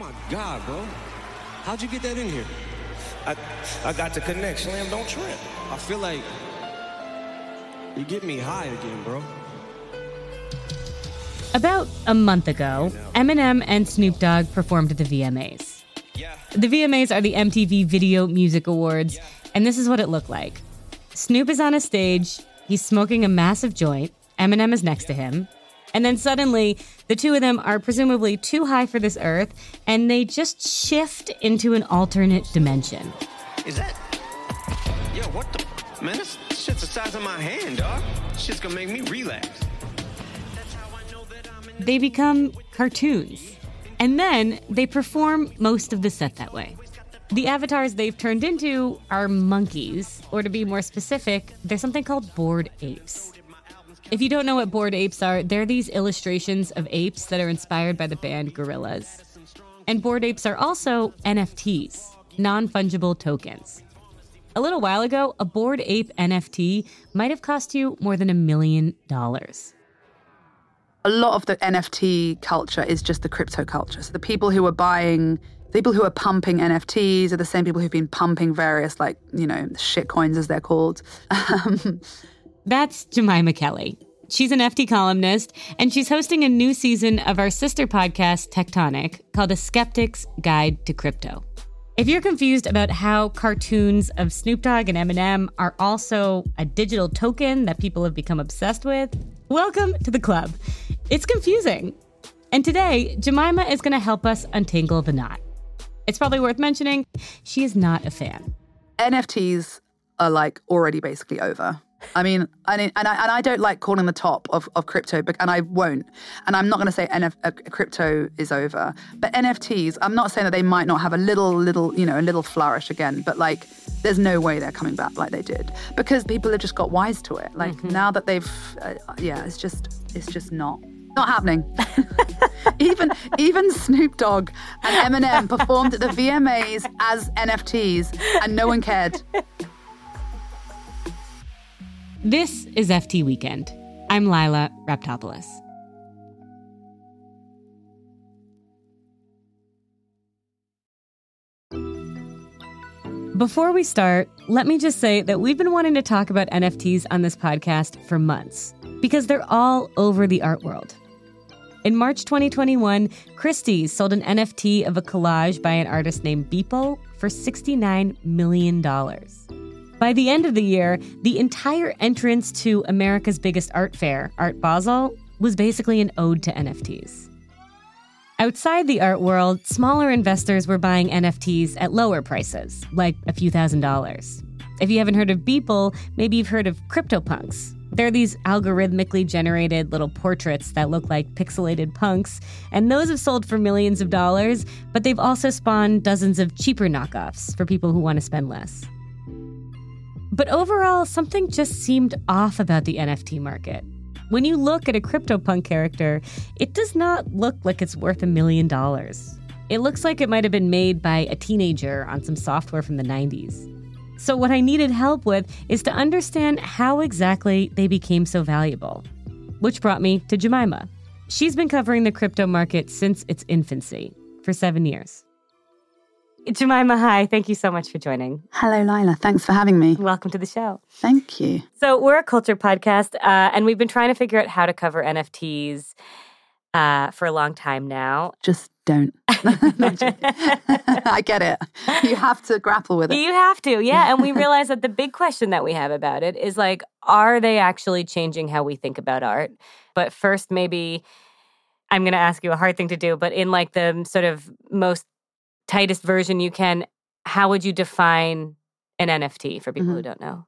my God, bro. How'd you get that in here? I, I got the connect. Slam, don't trip. I feel like you get me high again, bro. About a month ago, Eminem and Snoop Dogg performed at the VMAs. The VMAs are the MTV Video Music Awards, and this is what it looked like. Snoop is on a stage, he's smoking a massive joint, Eminem is next to him, and then suddenly the two of them are presumably too high for this earth, and they just shift into an alternate dimension. Is that? Yo, what the? Man, this shit's the size of my hand, dog. Shit's gonna make me relapse. They become cartoons, and then they perform most of the set that way. The avatars they've turned into are monkeys, or to be more specific, they're something called bored apes. If you don't know what bored apes are, they're these illustrations of apes that are inspired by the band Gorillaz. And bored apes are also NFTs, non fungible tokens. A little while ago, a bored ape NFT might have cost you more than a million dollars a lot of the NFT culture is just the crypto culture. So the people who are buying, the people who are pumping NFTs are the same people who've been pumping various, like, you know, shit coins as they're called. Um, That's Jemima Kelly. She's an FT columnist, and she's hosting a new season of our sister podcast, Tech Tonic, called A Skeptic's Guide to Crypto. If you're confused about how cartoons of Snoop Dogg and Eminem are also a digital token that people have become obsessed with, welcome to the club. It's confusing. And today, Jemima is going to help us untangle the knot. It's probably worth mentioning she is not a fan. NFTs are like already basically over. I mean, and, and, I, and I don't like calling the top of, of crypto, and I won't. And I'm not going to say NF, uh, crypto is over. But NFTs, I'm not saying that they might not have a little, little, you know, a little flourish again, but like, there's no way they're coming back like they did because people have just got wise to it. Like, mm-hmm. now that they've, uh, yeah, it's just, it's just not. Not happening. even even Snoop Dogg and Eminem performed at the VMAs as NFTs, and no one cared. This is FT Weekend. I'm Lila Raptopoulos. Before we start, let me just say that we've been wanting to talk about NFTs on this podcast for months because they're all over the art world. In March 2021, Christie's sold an NFT of a collage by an artist named Beeple for $69 million. By the end of the year, the entire entrance to America's biggest art fair, Art Basel, was basically an ode to NFTs. Outside the art world, smaller investors were buying NFTs at lower prices, like a few thousand dollars. If you haven't heard of Beeple, maybe you've heard of CryptoPunks. They're these algorithmically generated little portraits that look like pixelated punks, and those have sold for millions of dollars, but they've also spawned dozens of cheaper knockoffs for people who want to spend less. But overall, something just seemed off about the NFT market. When you look at a CryptoPunk character, it does not look like it's worth a million dollars. It looks like it might have been made by a teenager on some software from the 90s. So, what I needed help with is to understand how exactly they became so valuable. Which brought me to Jemima. She's been covering the crypto market since its infancy for seven years. Jemima, hi. Thank you so much for joining. Hello, Lila. Thanks for having me. Welcome to the show. Thank you. So, we're a culture podcast, uh, and we've been trying to figure out how to cover NFTs uh, for a long time now. Just don't. I get it. You have to grapple with it. You have to, yeah. And we realize that the big question that we have about it is like, are they actually changing how we think about art? But first, maybe I'm going to ask you a hard thing to do, but in like the sort of most tightest version you can, how would you define an NFT for people mm-hmm. who don't know?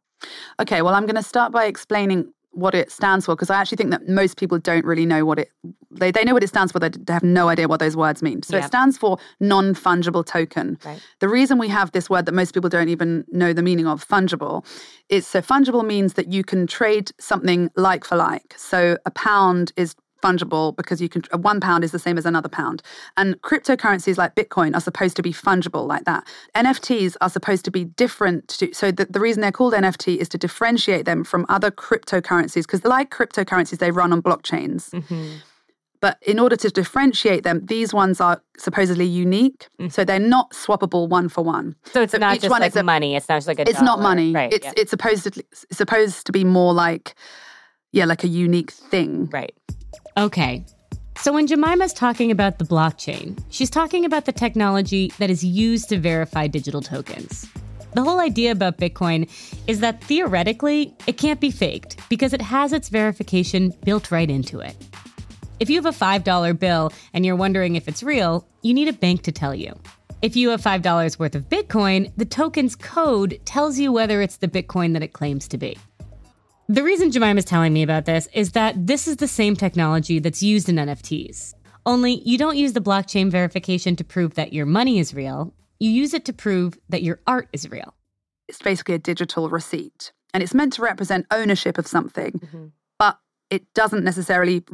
Okay, well, I'm going to start by explaining what it stands for because I actually think that most people don't really know what it they, they know what it stands for they, they have no idea what those words mean so it stands for non-fungible token right. the reason we have this word that most people don't even know the meaning of fungible is so fungible means that you can trade something like for like so a pound is fungible because you can one pound is the same as another pound and cryptocurrencies like bitcoin are supposed to be fungible like that nfts are supposed to be different to, so the, the reason they're called nft is to differentiate them from other cryptocurrencies because like cryptocurrencies they run on blockchains mm-hmm. But in order to differentiate them, these ones are supposedly unique. So they're not swappable one for one. So it's not each just one like a- money. It's not just like a It's not money. Right. it's yeah. it's supposedly it's supposed to be more like yeah, like a unique thing. right. Okay. So when Jemima's talking about the blockchain, she's talking about the technology that is used to verify digital tokens. The whole idea about Bitcoin is that theoretically, it can't be faked because it has its verification built right into it. If you have a $5 bill and you're wondering if it's real, you need a bank to tell you. If you have $5 worth of Bitcoin, the token's code tells you whether it's the Bitcoin that it claims to be. The reason Jemima's telling me about this is that this is the same technology that's used in NFTs. Only you don't use the blockchain verification to prove that your money is real, you use it to prove that your art is real. It's basically a digital receipt. And it's meant to represent ownership of something, Mm-hmm. but it doesn't necessarily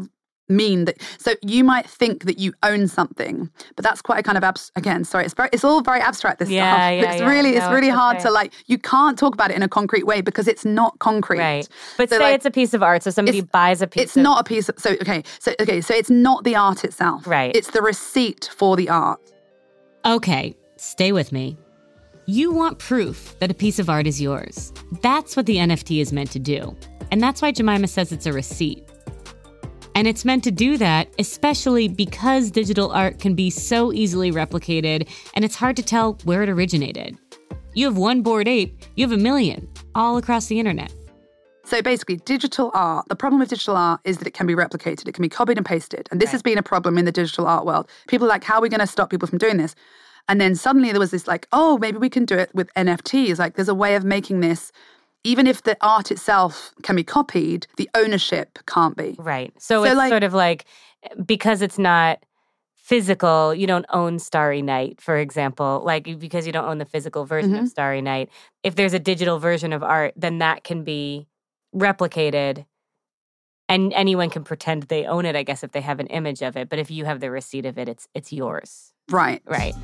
mean that so you might think that you own something but that's quite a kind of abs- again sorry it's very it's all very abstract this Yeah, stuff yeah, it's yeah. really it's really it's hard okay. to like you can't talk about it in a concrete way because it's not concrete Right. But So, say like, it's a piece of art. So somebody buys a piece it's of not a piece of so okay so okay so it's not the art itself Right. it's the receipt for the art Okay, stay with me. You want proof that a piece of art is yours. That's what the NFT is meant to do. And that's why Jemima says it's a receipt. And it's meant to do that, especially because digital art can be so easily replicated and it's hard to tell where it originated. You have one bored ape, you have a million, all across the internet. So basically, digital art, the problem with digital art is that it can be replicated, it can be copied and pasted. And this has been a problem in the digital art world. People are like, how are we going to stop people from doing this? And then suddenly there was this like, oh, maybe we can do it with NFTs. Like there's a way of making this, even if the art itself can be copied, the ownership can't be. Right. So, So, it's like- sort of like because it's not physical, you don't own Starry Night, for example, like because you don't own the physical version Mm-hmm. of Starry Night. If there's a digital version of art, then that can be replicated and anyone can pretend they own it, I guess, if they have an image of it. But if you have the receipt of it, it's it's yours. Right. Right.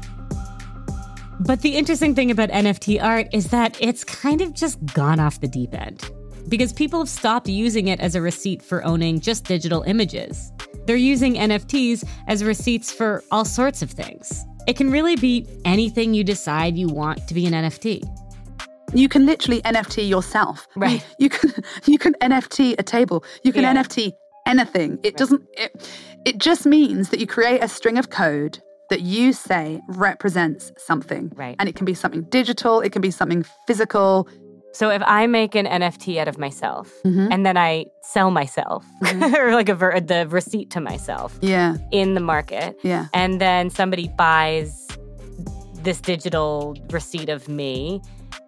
But the interesting thing about NFT art is that it's kind of just gone off the deep end. Because people have stopped using it as a receipt for owning just digital images. They're using NFTs as receipts for all sorts of things. It can really be anything you decide you want to be an NFT. You can literally NFT yourself. Right. You can you can NFT a table. You can Yeah. NFT anything. It doesn't it, it just means that you create a string of code that you say represents something. Right. And it can be something digital, it can be something physical. So if I make an NFT out of myself Mm-hmm. and then I sell myself or like a ver- the receipt to myself Yeah. in the market, Yeah. and then somebody buys this digital receipt of me,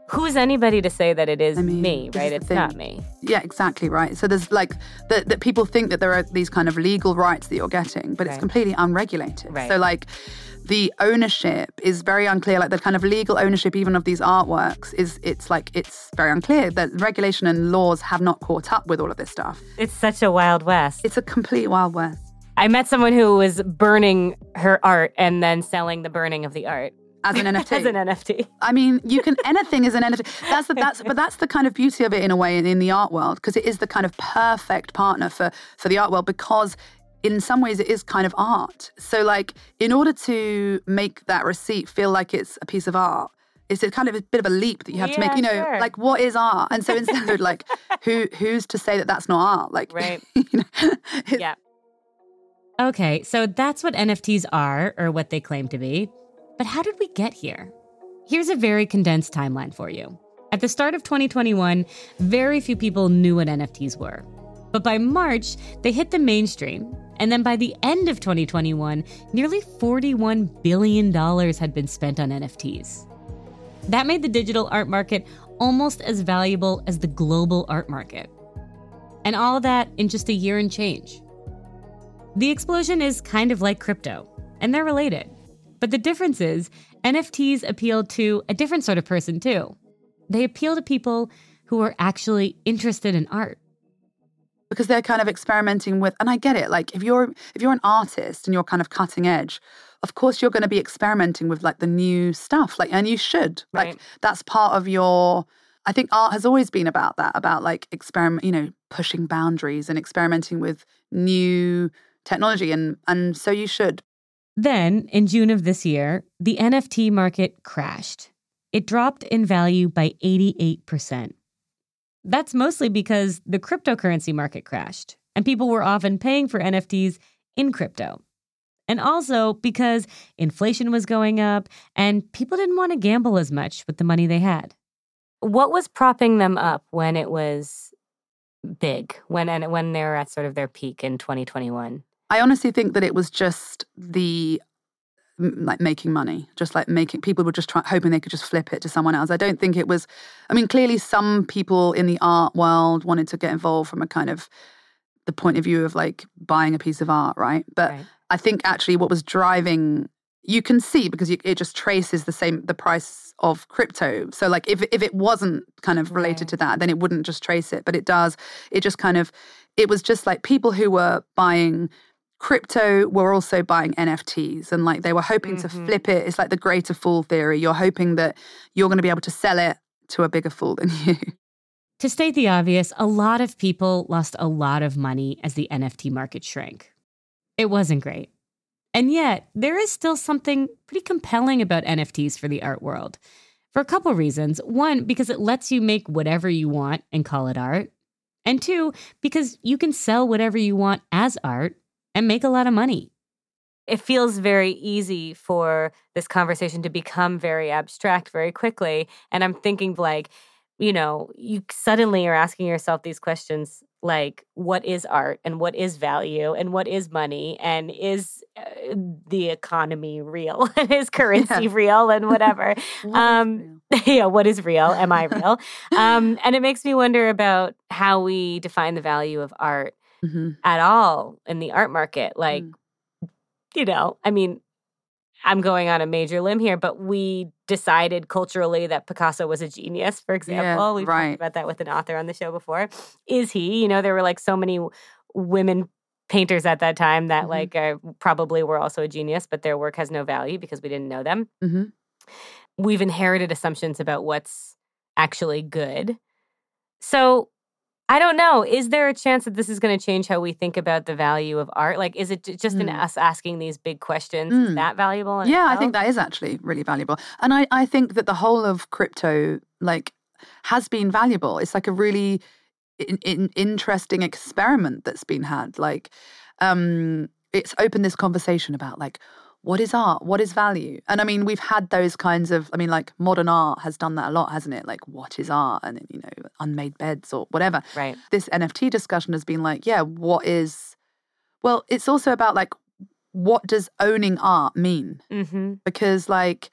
who's anybody to say that it is I mean, me, right? It's thing. not me. Yeah, exactly right. So there's like that that people think that there are these kind of legal rights that you're getting, but it's completely unregulated. Right. So like the ownership is very unclear. Like the kind of legal ownership even of these artworks is it's like it's very unclear. That regulation and laws have not caught up with all of this stuff. It's such a wild west. It's a complete wild west. I met someone who was burning her art and then selling the burning of the art As an NFT. as an NFT. I mean, you can anything is an NFT. That's the, that's but that's the kind of beauty of it in a way in, in the art world because it is the kind of perfect partner for for the art world because in some ways it is kind of art. So like in order to make that receipt feel like it's a piece of art, it's a kind of a bit of a leap that you have to make. You know, sure. like what is art? And so instead of like who who's to say that that's not art? Like Right. you know, Yeah. Okay, so that's what NFTs are, or what they claim to be. But how did we get here? Here's a very condensed timeline for you. At the start of 2021, very few people knew what NFTs were. But by March, they hit the mainstream. And then by the end of 2021, nearly $41 billion had been spent on NFTs. That made the digital art market almost as valuable as the global art market. And all that in just a year and change. The explosion is kind of like crypto, and they're related. But the difference is, NFTs appeal to a different sort of person too. They appeal to people who are actually interested in art. because they're kind of experimenting with and I get it like if you're if you're an artist and you're kind of cutting edge of course you're going to be experimenting with like the new stuff like and you should like Right. that's part of your I think art has always been about that about like experiment you know pushing boundaries and experimenting with new technology, and and so you should. Then, in June of this year, the NFT market crashed. It dropped in value by 88%. That's mostly because the cryptocurrency market crashed, and people were often paying for NFTs in crypto. And also because inflation was going up and people didn't want to gamble as much with the money they had. What was propping them up when it was big, when when they were at sort of their peak in 2021? I honestly think that it was just the like making money, just like making people were just try, hoping they could just flip it to someone else. I don't think it was. I mean, clearly some people in the art world wanted to get involved from a kind of the point of view of like buying a piece of art, right? But Right. I think actually what was driving you can see because you, it just traces the same the price of crypto. So like if if it wasn't kind of related Right. to that, then it wouldn't just trace it, but it does. It just kind of it was just like people who were buying crypto were also buying NFTs and like they were hoping to Mhm. flip it. It's like the greater fool theory. You're hoping that you're going to be able to sell it to a bigger fool than you. To state the obvious, a lot of people lost a lot of money as the NFT market shrank. It wasn't great. And yet, there is still something pretty compelling about NFTs for the art world. For a couple reasons. One, because it lets you make whatever you want and call it art. And two, because you can sell whatever you want as art and make a lot of money. it feels very easy for this conversation to become very abstract very quickly. And I'm thinking, like, you know, you suddenly are asking yourself these questions like, what is art and what is value and what is money and is uh, the economy real and is currency Yeah. real and whatever. Um, yeah, what is real? Am I real? um, and it makes me wonder about how we define the value of art hmm at all in the art market. Like, Mm. you know, I mean, I'm going on a major limb here, but we decided culturally that Picasso was a genius, for example. We've right. talked about that with an author on the show before. Is he? You know, there were like so many women painters at that time that Mhm. like uh, probably were also a genius, but their work has no value because we didn't know them. hmm We've inherited assumptions about what's actually good. So I don't know. Is there a chance that this is going to change how we think about the value of art? Like, is it just in Mm. us asking these big questions? Is Mm. that valuable? Yeah, I think that is actually really valuable. And I, I think that the whole of crypto like has been valuable. It's like a really in, in, interesting experiment that's been had. Like um it's opened this conversation about like what is art? What is value? And I mean, we've had those kinds of, I mean, like modern art has done that a lot, hasn't it? Like, what is art? And, you know, unmade beds or whatever. Right. This NFT discussion has been like, yeah, what is, well, it's also about like, what does owning art mean? Mm-hmm. because like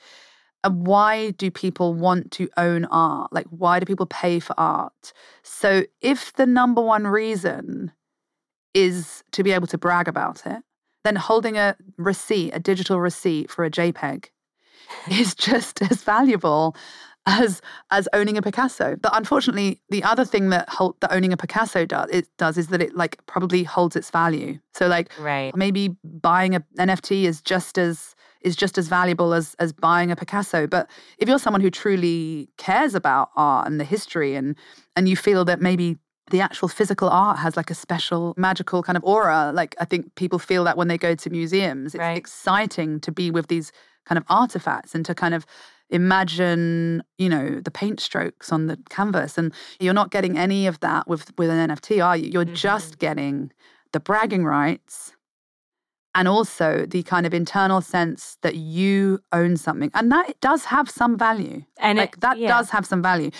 uh, why do people want to own art like why do people pay for art so if the number one reason is to be able to brag about it then holding a receipt a digital receipt for a jpeg is just as valuable as as owning a Picasso. But unfortunately, the other thing that hold, that owning a Picasso does it does is that it like probably holds its value. So like Right. maybe buying an NFT is just as is just as valuable as as buying a Picasso. But if you're someone who truly cares about art and the history and and you feel that maybe the actual physical art has like a special magical kind of aura, like I think people feel that when they go to museums. It's Right. exciting to be with these kind of artifacts and to kind of imagine, you know, the paint strokes on the canvas. And you're not getting any of that with with an NFT, are you? You're Mhm. just getting the bragging rights and also the kind of internal sense that you own something. And that does have some value. And like it- that yeah. does have some value.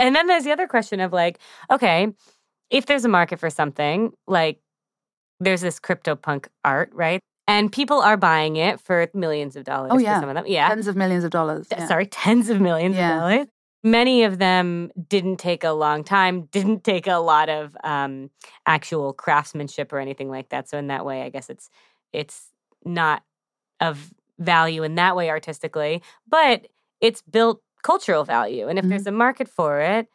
And then there's the other question of like, okay, if there's a market for something, like there's this crypto punk art, right? And people are buying it for millions of dollars Oh, for yeah. some of them. Yeah. Tens of millions of dollars. Yeah. Sorry, tens of millions Yeah. of dollars. Many of them didn't take a long time, didn't take a lot of um, actual craftsmanship or anything like that. So in that way, I guess it's it's not of value in that way artistically, but it's built cultural value. And if Mhm. there's a market for it,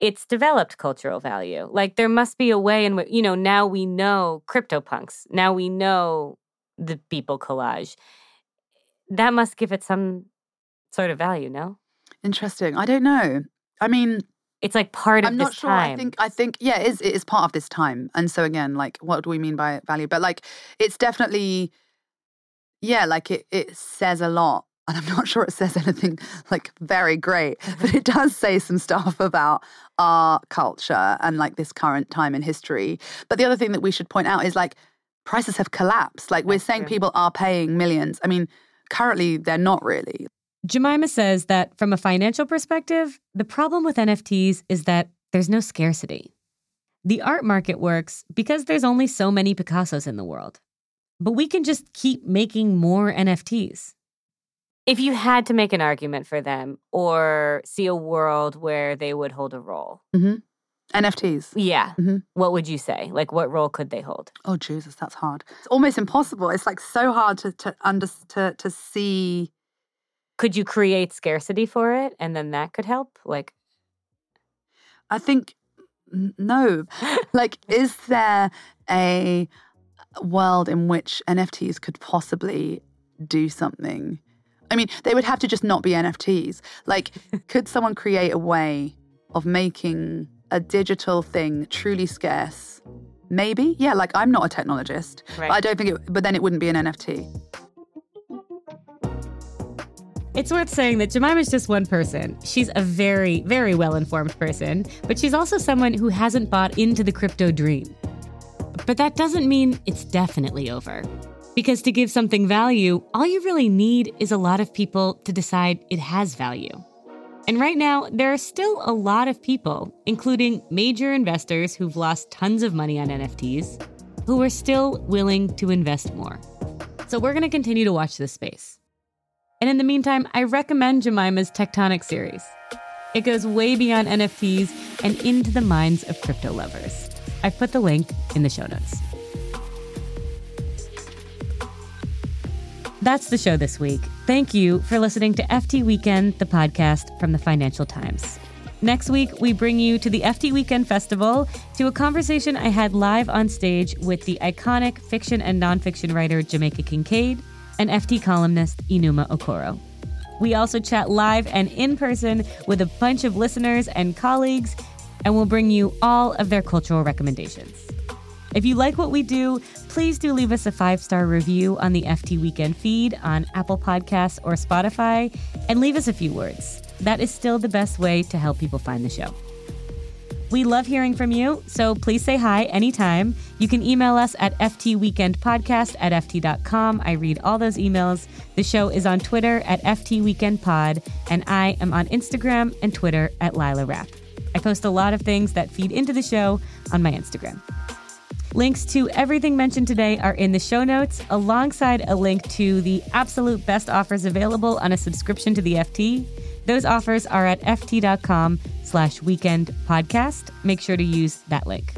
it's developed cultural value. Like there must be a way in which, you know, now we know CryptoPunks. Now we know the Beeple collage. That must give it some sort of value, no? Interesting. I don't know. I mean, It's like part of I'm this not sure. time. I think I think yeah, it is it is part of this time. And so again, like what do we mean by value? But like it's definitely yeah, like it it says a lot. And I'm not sure it says anything like very great, mm-hmm. but it does say some stuff about our culture and like this current time in history. But the other thing that we should point out is like prices have collapsed. Like we're That's saying true. people are paying millions. I mean, currently they're not really. Jemima says that from a financial perspective, the problem with NFTs is that there's no scarcity. The art market works because there's only so many Picassos in the world. But we can just keep making more NFTs. If you had to make an argument for them or see a world where they would hold a role, NFTs. yeah, Mhm. what would you say? Like, what role could they hold? Oh Jesus, that's hard. It's almost impossible. It's like so hard to to under to to see. Could you create scarcity for it and then that could help? Like, I think no. Like, is there a world in which NFTs could possibly do something? I mean, they would have to just not be NFTs. Like, could someone create a way of making a digital thing truly scarce? Maybe, yeah. Like, I'm not a technologist, Right. but I don't think it. But then it wouldn't be an NFT. It's worth saying that Jemima's just one person. She's a very, very well informed person, but she's also someone who hasn't bought into the crypto dream. But that doesn't mean it's definitely over. Because to give something value, all you really need is a lot of people to decide it has value. And right now, there are still a lot of people, including major investors who've lost tons of money on NFTs, who are still willing to invest more. So we're going to continue to watch this space. And in the meantime, I recommend Jemima's Tech Tonic series. It goes way beyond NFTs and into the minds of crypto lovers. I've put the link in the show notes. That's the show this week. Thank you for listening to FT Weekend, the podcast from the Financial Times. Next week, we bring you to the FT Weekend Festival to a conversation I had live on stage with the iconic fiction and nonfiction writer Jamaica Kincaid and FT columnist Enuma Okoro. We also chat live and in person with a bunch of listeners and colleagues, and we'll bring you all of their cultural recommendations. If you like what we do, please do leave us a five star review on the FT Weekend feed on Apple Podcasts or Spotify and leave us a few words. That is still the best way to help people find the show. We love hearing from you, so please say hi anytime. You can email us at ftweekendpodcast at ft.com. I read all those emails. The show is on Twitter at ftweekendpod, and I am on Instagram and Twitter at Lila Rap. I post a lot of things that feed into the show on my Instagram. Links to everything mentioned today are in the show notes, alongside a link to the absolute best offers available on a subscription to the FT. Those offers are at ft.com slash weekend podcast. Make sure to use that link.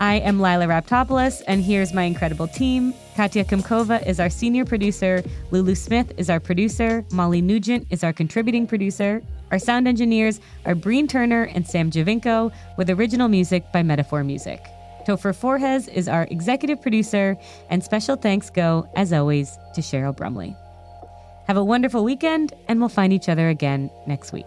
I am Lila Raptopoulos, and here's my incredible team. Katya Kimkova is our senior producer. Lulu Smith is our producer. Molly Nugent is our contributing producer. Our sound engineers are Breen Turner and Sam Giovinco, with original music by Metaphor Music. Topher Forhecz is our executive producer, and special thanks go, as always, to Cheryl Brumley. Have a wonderful weekend, and we'll find each other again next week.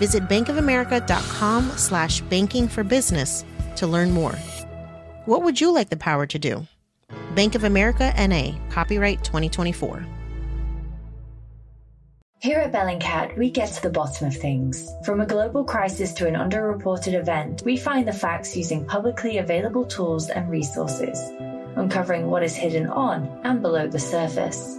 Visit bankofamerica.com slash banking for business to learn more. What would you like the power to do? Bank of America NA, copyright 2024. Here at Bellingcat, we get to the bottom of things. From a global crisis to an underreported event, we find the facts using publicly available tools and resources, uncovering what is hidden on and below the surface.